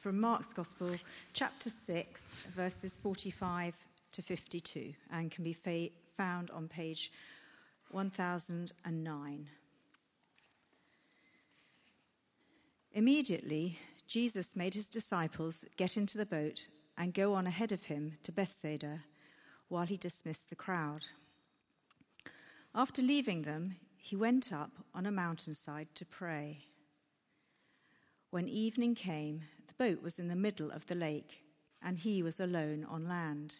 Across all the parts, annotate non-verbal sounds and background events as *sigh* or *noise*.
from Mark's Gospel, chapter 6, verses 45 to 52, and can be fa- found on page 1009. Immediately, Jesus made his disciples get into the boat and go on ahead of him to Bethsaida while he dismissed the crowd. After leaving them, he went up on a mountainside to pray. When evening came, the boat was in the middle of the lake, and he was alone on land.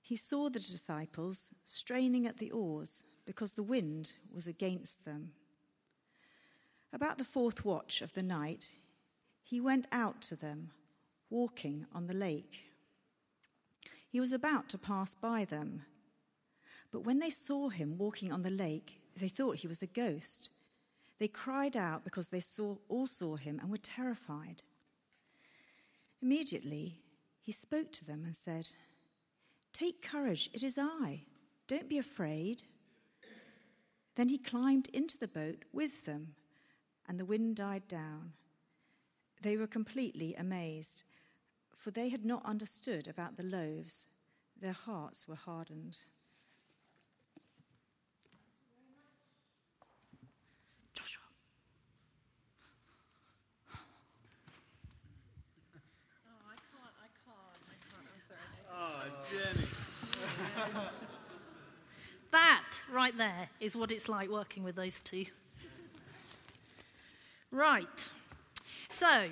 He saw the disciples straining at the oars because the wind was against them. About the fourth watch of the night, he went out to them, walking on the lake. He was about to pass by them but when they saw him walking on the lake, they thought he was a ghost. They cried out because they saw, all saw him and were terrified. Immediately, he spoke to them and said, Take courage, it is I. Don't be afraid. Then he climbed into the boat with them, and the wind died down. They were completely amazed, for they had not understood about the loaves. Their hearts were hardened. that right there is what it's like working with those two. Right. So,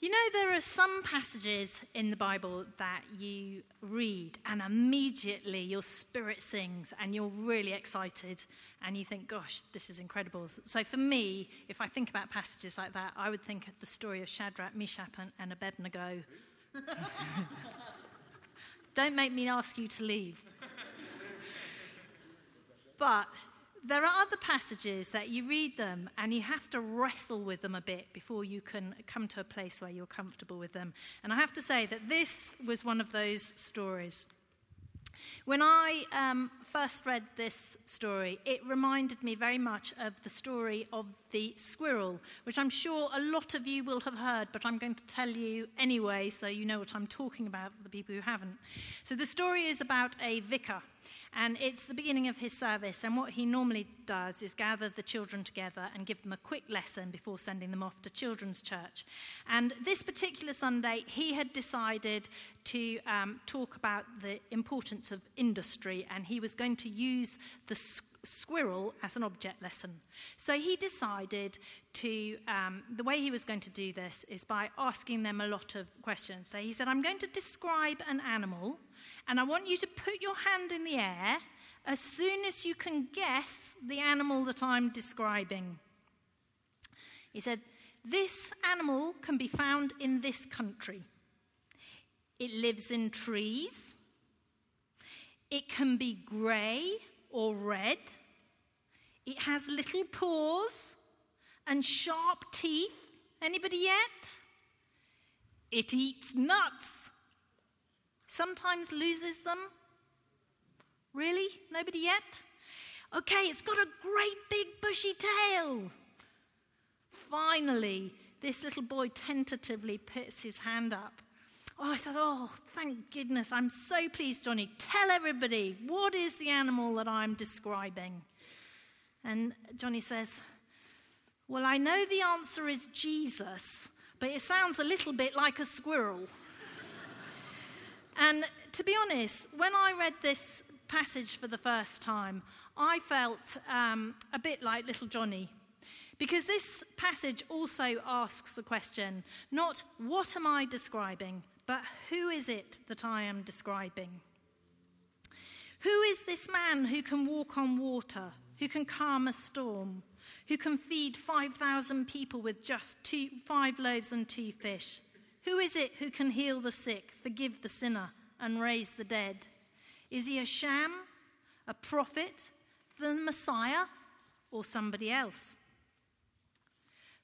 you know, there are some passages in the Bible that you read and immediately your spirit sings and you're really excited and you think, gosh, this is incredible. So, for me, if I think about passages like that, I would think of the story of Shadrach, Meshach, and Abednego. *laughs* Don't make me ask you to leave. But there are other passages that you read them and you have to wrestle with them a bit before you can come to a place where you're comfortable with them. And I have to say that this was one of those stories. When I um, first read this story, it reminded me very much of the story of the squirrel, which I'm sure a lot of you will have heard, but I'm going to tell you anyway so you know what I'm talking about for the people who haven't. So the story is about a vicar and it's the beginning of his service. And what he normally does is gather the children together and give them a quick lesson before sending them off to children's church. And this particular Sunday, he had decided to um, talk about the importance of industry, and he was going to use the squirrel as an object lesson. So he decided to, um, the way he was going to do this is by asking them a lot of questions. So he said, I'm going to describe an animal and I want you to put your hand in the air as soon as you can guess the animal that I'm describing. He said, This animal can be found in this country. It lives in trees. It can be grey or red. It has little paws and sharp teeth. Anybody yet? It eats nuts sometimes loses them? Really? Nobody yet? Okay, it's got a great big bushy tail. Finally, this little boy tentatively puts his hand up. Oh, I said, Oh, thank goodness. I'm so pleased, Johnny. Tell everybody, what is the animal that I'm describing? And Johnny says, Well, I know the answer is Jesus, but it sounds a little bit like a squirrel. And to be honest, when I read this passage for the first time, I felt um, a bit like little Johnny. Because this passage also asks the question not what am I describing, but who is it that I am describing? Who is this man who can walk on water, who can calm a storm, who can feed 5,000 people with just two, five loaves and two fish? Who is it who can heal the sick, forgive the sinner, and raise the dead? Is he a sham, a prophet, the Messiah, or somebody else?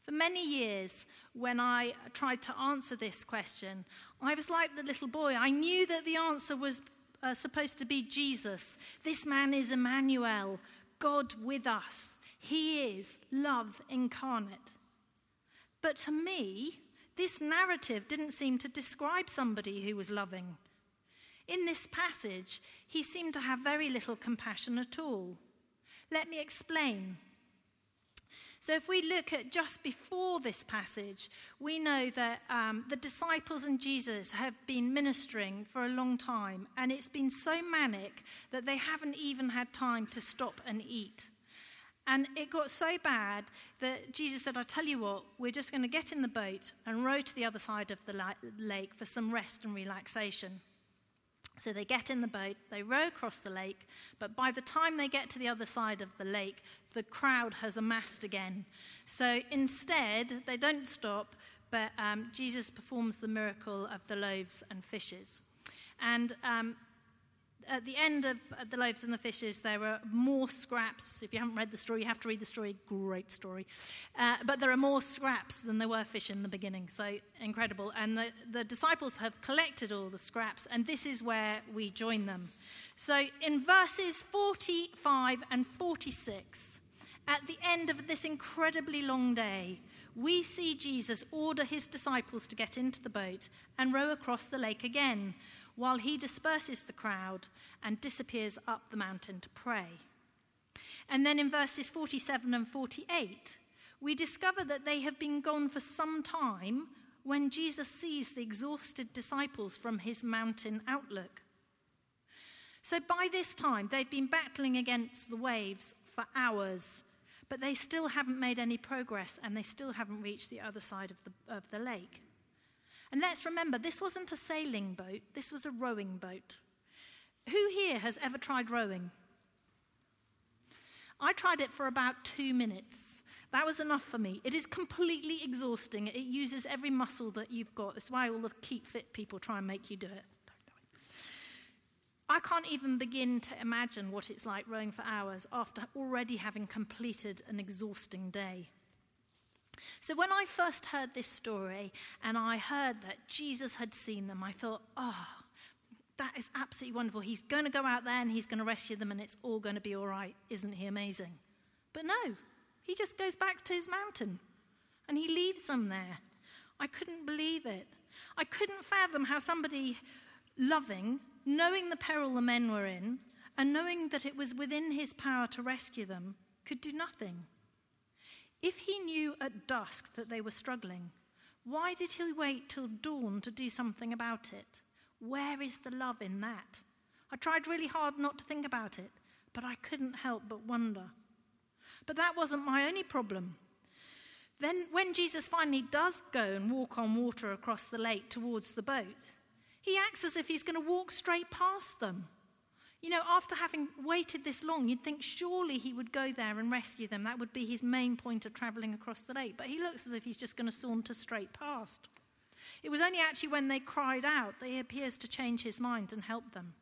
For many years, when I tried to answer this question, I was like the little boy. I knew that the answer was uh, supposed to be Jesus. This man is Emmanuel, God with us. He is love incarnate. But to me, this narrative didn't seem to describe somebody who was loving. In this passage, he seemed to have very little compassion at all. Let me explain. So, if we look at just before this passage, we know that um, the disciples and Jesus have been ministering for a long time, and it's been so manic that they haven't even had time to stop and eat. And it got so bad that Jesus said, I tell you what, we're just going to get in the boat and row to the other side of the lake for some rest and relaxation. So they get in the boat, they row across the lake, but by the time they get to the other side of the lake, the crowd has amassed again. So instead, they don't stop, but um, Jesus performs the miracle of the loaves and fishes. And um, at the end of the loaves and the fishes, there were more scraps. If you haven't read the story, you have to read the story. Great story. Uh, but there are more scraps than there were fish in the beginning. So incredible. And the, the disciples have collected all the scraps, and this is where we join them. So in verses 45 and 46, at the end of this incredibly long day, we see Jesus order his disciples to get into the boat and row across the lake again while he disperses the crowd and disappears up the mountain to pray. And then in verses 47 and 48, we discover that they have been gone for some time when Jesus sees the exhausted disciples from his mountain outlook. So by this time, they've been battling against the waves for hours, but they still haven't made any progress and they still haven't reached the other side of the, of the lake. And let's remember, this wasn't a sailing boat, this was a rowing boat. Who here has ever tried rowing? I tried it for about two minutes. That was enough for me. It is completely exhausting. It uses every muscle that you've got. That's why all the keep fit people try and make you do it. I can't even begin to imagine what it's like rowing for hours after already having completed an exhausting day. So when I first heard this story and I heard that Jesus had seen them, I thought, oh, that is absolutely wonderful. He's going to go out there and he's going to rescue them and it's all going to be all right. Isn't he amazing? But no, he just goes back to his mountain and he leaves them there. I couldn't believe it. I couldn't fathom how somebody loving, knowing the peril the men were in, and knowing that it was within his power to rescue them, could do nothing. If he knew at dusk that they were struggling, why did he wait till dawn to do something about it? Where is the love in that? I tried really hard not to think about it, but I couldn't help but wonder. But that wasn't my only problem. Then, when Jesus finally does go and walk on water across the lake towards the boat, he acts as if he's going to walk straight past them. You know, after having waited this long, you'd think surely he would go there and rescue them. That would be his main point of travelling across the lake. But he looks as if he's just going to saunter straight past. It was only actually when they cried out that he appears to change his mind and help them.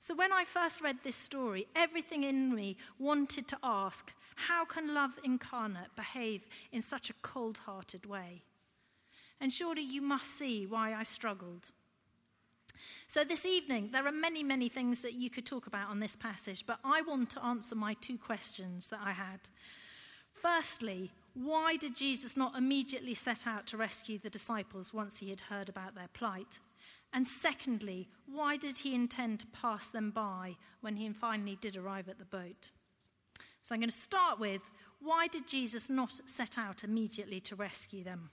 So when I first read this story, everything in me wanted to ask how can love incarnate behave in such a cold hearted way? And surely you must see why I struggled. So, this evening, there are many, many things that you could talk about on this passage, but I want to answer my two questions that I had. Firstly, why did Jesus not immediately set out to rescue the disciples once he had heard about their plight? And secondly, why did he intend to pass them by when he finally did arrive at the boat? So I'm going to start with why did Jesus not set out immediately to rescue them?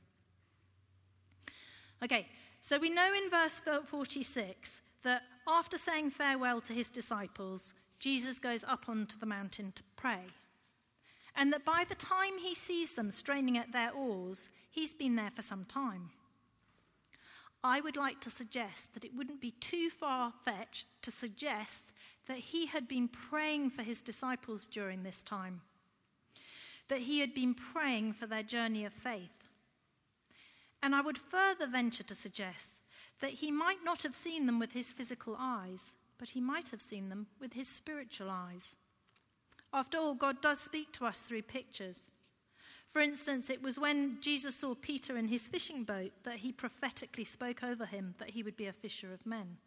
Okay, so we know in verse 46 that after saying farewell to his disciples, Jesus goes up onto the mountain to pray. And that by the time he sees them straining at their oars, he's been there for some time. I would like to suggest that it wouldn't be too far fetched to suggest that he had been praying for his disciples during this time, that he had been praying for their journey of faith. And I would further venture to suggest that he might not have seen them with his physical eyes, but he might have seen them with his spiritual eyes. After all, God does speak to us through pictures. For instance, it was when Jesus saw Peter in his fishing boat that he prophetically spoke over him that he would be a fisher of men.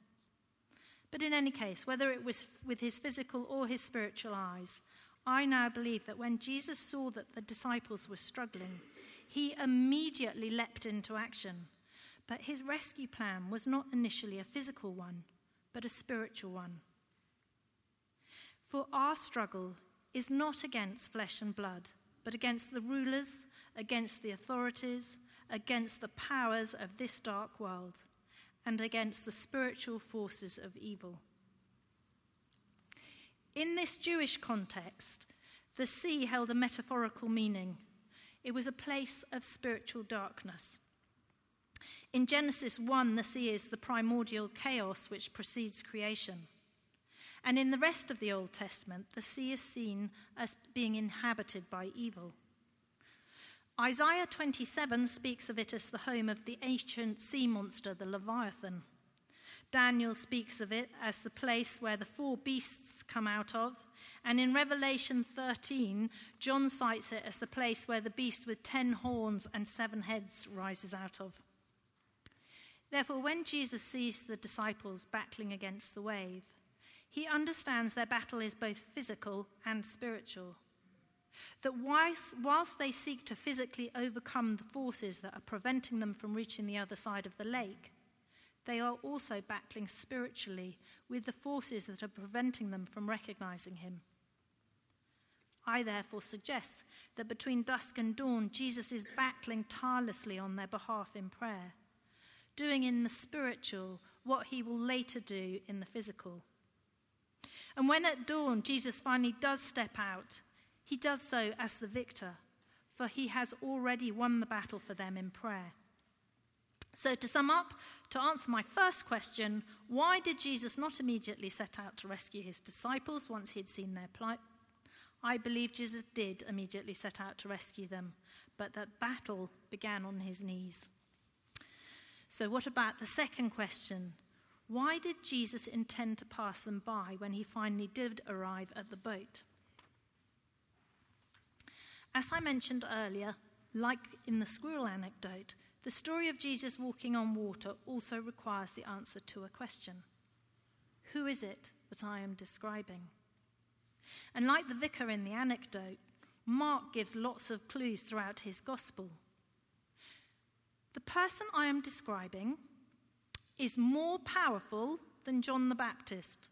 But in any case, whether it was with his physical or his spiritual eyes, I now believe that when Jesus saw that the disciples were struggling, he immediately leapt into action. But his rescue plan was not initially a physical one, but a spiritual one. For our struggle is not against flesh and blood, but against the rulers, against the authorities, against the powers of this dark world, and against the spiritual forces of evil. In this Jewish context, the sea held a metaphorical meaning. It was a place of spiritual darkness. In Genesis 1, the sea is the primordial chaos which precedes creation. And in the rest of the Old Testament, the sea is seen as being inhabited by evil. Isaiah 27 speaks of it as the home of the ancient sea monster, the Leviathan. Daniel speaks of it as the place where the four beasts come out of. And in Revelation 13, John cites it as the place where the beast with ten horns and seven heads rises out of. Therefore, when Jesus sees the disciples battling against the wave, he understands their battle is both physical and spiritual. That whilst, whilst, they seek to physically overcome the forces that are preventing them from reaching the other side of the lake, they are also battling spiritually with the forces that are preventing them from recognizing him. I therefore suggest that between dusk and dawn, Jesus is battling tirelessly on their behalf in prayer, doing in the spiritual what he will later do in the physical. And when at dawn Jesus finally does step out, he does so as the victor, for he has already won the battle for them in prayer. So, to sum up, to answer my first question, why did Jesus not immediately set out to rescue his disciples once he had seen their plight? I believe Jesus did immediately set out to rescue them, but that battle began on his knees. So, what about the second question? Why did Jesus intend to pass them by when he finally did arrive at the boat? As I mentioned earlier, like in the squirrel anecdote, the story of Jesus walking on water also requires the answer to a question Who is it that I am describing? And like the vicar in the anecdote, Mark gives lots of clues throughout his gospel. The person I am describing is more powerful than John the Baptist.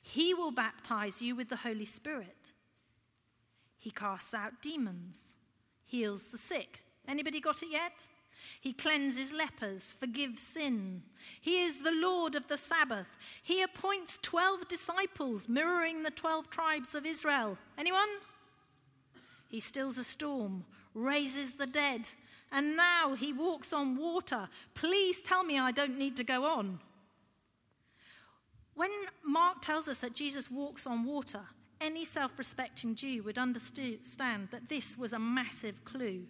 He will baptize you with the Holy Spirit. He casts out demons, heals the sick. Anybody got it yet? He cleanses lepers, forgives sin. He is the Lord of the Sabbath. He appoints 12 disciples, mirroring the 12 tribes of Israel. Anyone? He stills a storm, raises the dead, and now he walks on water. Please tell me I don't need to go on. When Mark tells us that Jesus walks on water, any self respecting Jew would understand that this was a massive clue.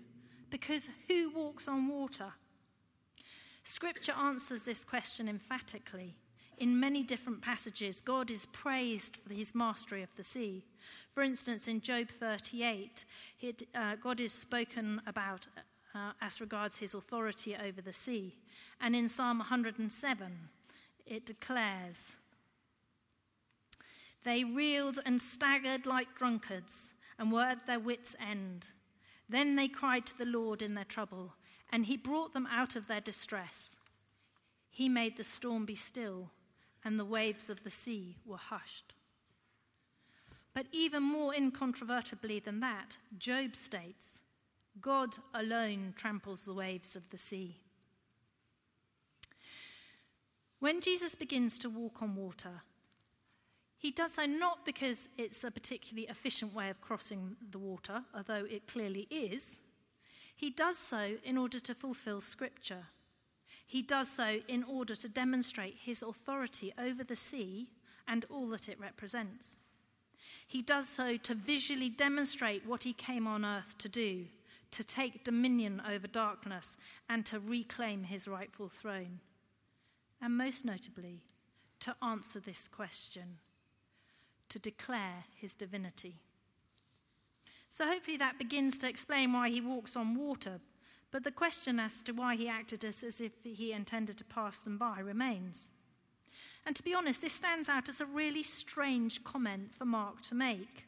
Because who walks on water? Scripture answers this question emphatically. In many different passages, God is praised for his mastery of the sea. For instance, in Job 38, it, uh, God is spoken about uh, as regards his authority over the sea. And in Psalm 107, it declares, They reeled and staggered like drunkards and were at their wits' end. Then they cried to the Lord in their trouble, and he brought them out of their distress. He made the storm be still, and the waves of the sea were hushed. But even more incontrovertibly than that, Job states, God alone tramples the waves of the sea. When Jesus begins to walk on water, he does so not because it's a particularly efficient way of crossing the water, although it clearly is. He does so in order to fulfill Scripture. He does so in order to demonstrate his authority over the sea and all that it represents. He does so to visually demonstrate what he came on earth to do to take dominion over darkness and to reclaim his rightful throne. And most notably, to answer this question, to declare his divinity. So, hopefully, that begins to explain why he walks on water, but the question as to why he acted as, as if he intended to pass them by remains. And to be honest, this stands out as a really strange comment for Mark to make.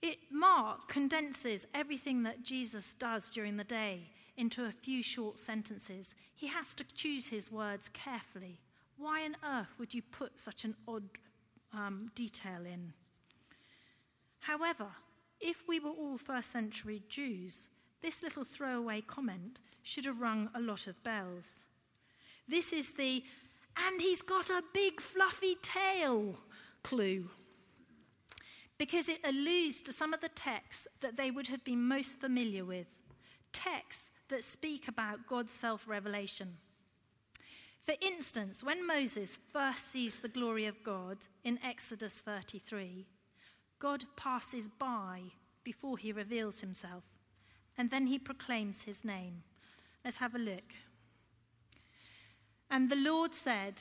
It, Mark condenses everything that Jesus does during the day into a few short sentences. He has to choose his words carefully. Why on earth would you put such an odd um, detail in? However, if we were all first century Jews, this little throwaway comment should have rung a lot of bells. This is the, and he's got a big fluffy tail clue. Because it alludes to some of the texts that they would have been most familiar with, texts that speak about God's self revelation. For instance, when Moses first sees the glory of God in Exodus 33, God passes by before he reveals himself, and then he proclaims his name. Let's have a look. And the Lord said,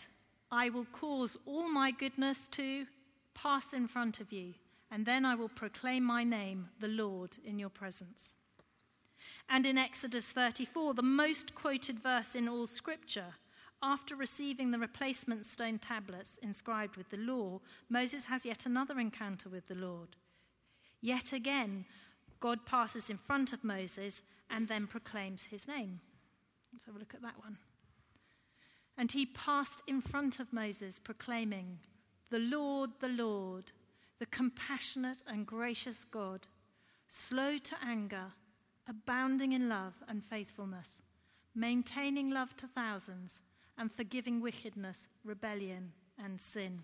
I will cause all my goodness to pass in front of you, and then I will proclaim my name, the Lord, in your presence. And in Exodus 34, the most quoted verse in all scripture, after receiving the replacement stone tablets inscribed with the law, Moses has yet another encounter with the Lord. Yet again, God passes in front of Moses and then proclaims his name. Let's have a look at that one. And he passed in front of Moses, proclaiming, The Lord, the Lord, the compassionate and gracious God, slow to anger, abounding in love and faithfulness, maintaining love to thousands, and forgiving wickedness, rebellion, and sin.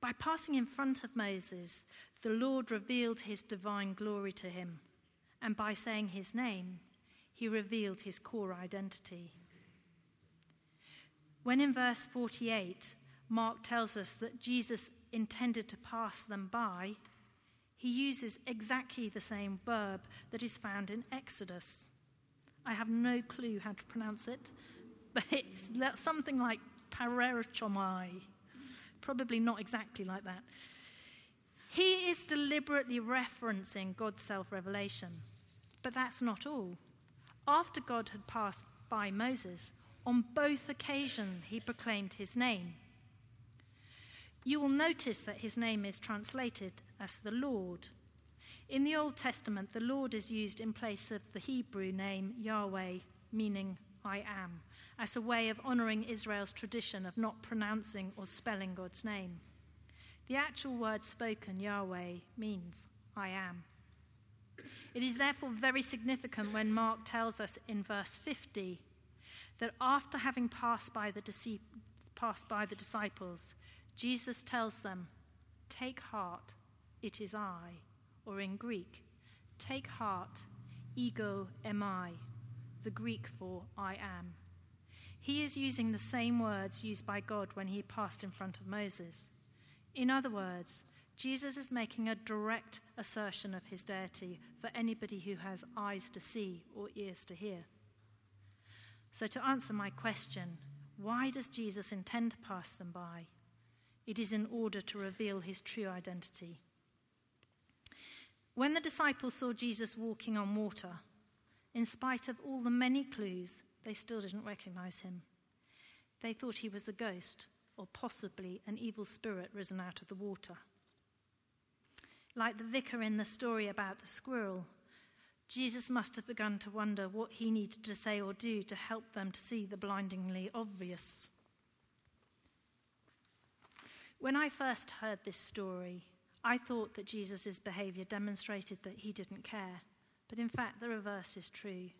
By passing in front of Moses, the Lord revealed his divine glory to him, and by saying his name, he revealed his core identity. When in verse 48, Mark tells us that Jesus intended to pass them by, he uses exactly the same verb that is found in Exodus. I have no clue how to pronounce it, but it's something like parerchomai. Probably not exactly like that. He is deliberately referencing God's self revelation. But that's not all. After God had passed by Moses, on both occasions he proclaimed his name. You will notice that his name is translated as the Lord. In the Old Testament, the Lord is used in place of the Hebrew name Yahweh, meaning I am, as a way of honoring Israel's tradition of not pronouncing or spelling God's name. The actual word spoken, Yahweh, means I am. It is therefore very significant when Mark tells us in verse 50 that after having passed by the, passed by the disciples, Jesus tells them, Take heart, it is I, or in Greek, take heart, ego eimi, the Greek for I am. He is using the same words used by God when he passed in front of Moses. In other words, Jesus is making a direct assertion of his deity for anybody who has eyes to see or ears to hear. So, to answer my question, why does Jesus intend to pass them by? It is in order to reveal his true identity. When the disciples saw Jesus walking on water, in spite of all the many clues, they still didn't recognize him. They thought he was a ghost or possibly an evil spirit risen out of the water. Like the vicar in the story about the squirrel, Jesus must have begun to wonder what he needed to say or do to help them to see the blindingly obvious. When I first heard this story, I thought that Jesus' behavior demonstrated that he didn't care. But in fact, the reverse is true.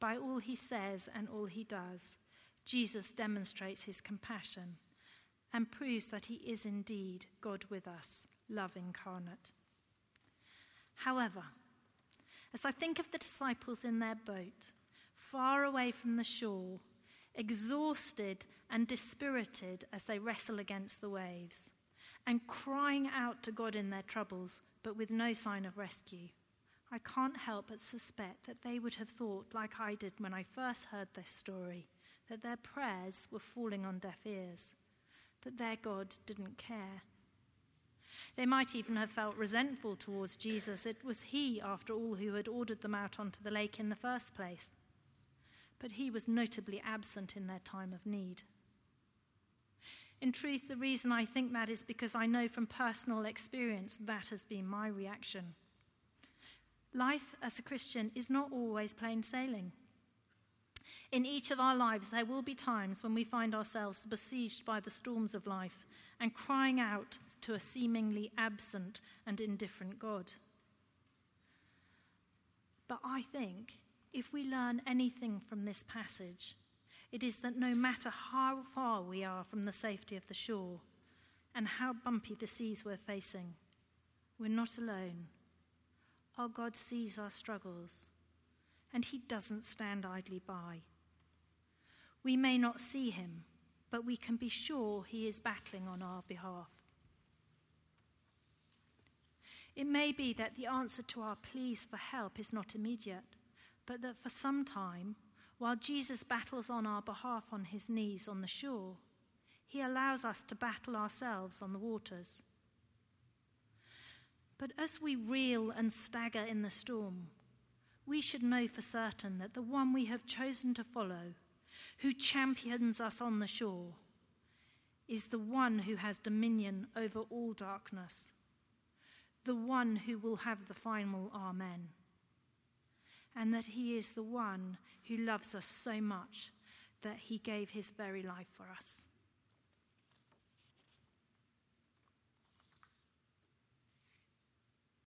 By all he says and all he does, Jesus demonstrates his compassion and proves that he is indeed God with us, love incarnate. However, as I think of the disciples in their boat, far away from the shore, exhausted and dispirited as they wrestle against the waves, and crying out to God in their troubles, but with no sign of rescue, I can't help but suspect that they would have thought, like I did when I first heard this story, that their prayers were falling on deaf ears, that their God didn't care. They might even have felt resentful towards Jesus. It was he, after all, who had ordered them out onto the lake in the first place. But he was notably absent in their time of need. In truth, the reason I think that is because I know from personal experience that has been my reaction. Life as a Christian is not always plain sailing. In each of our lives, there will be times when we find ourselves besieged by the storms of life and crying out to a seemingly absent and indifferent God. But I think if we learn anything from this passage, it is that no matter how far we are from the safety of the shore and how bumpy the seas we're facing, we're not alone. Our God sees our struggles, and He doesn't stand idly by. We may not see Him, but we can be sure He is battling on our behalf. It may be that the answer to our pleas for help is not immediate, but that for some time, while Jesus battles on our behalf on his knees on the shore, he allows us to battle ourselves on the waters. But as we reel and stagger in the storm, we should know for certain that the one we have chosen to follow, who champions us on the shore, is the one who has dominion over all darkness, the one who will have the final Amen, and that he is the one who loves us so much that he gave his very life for us.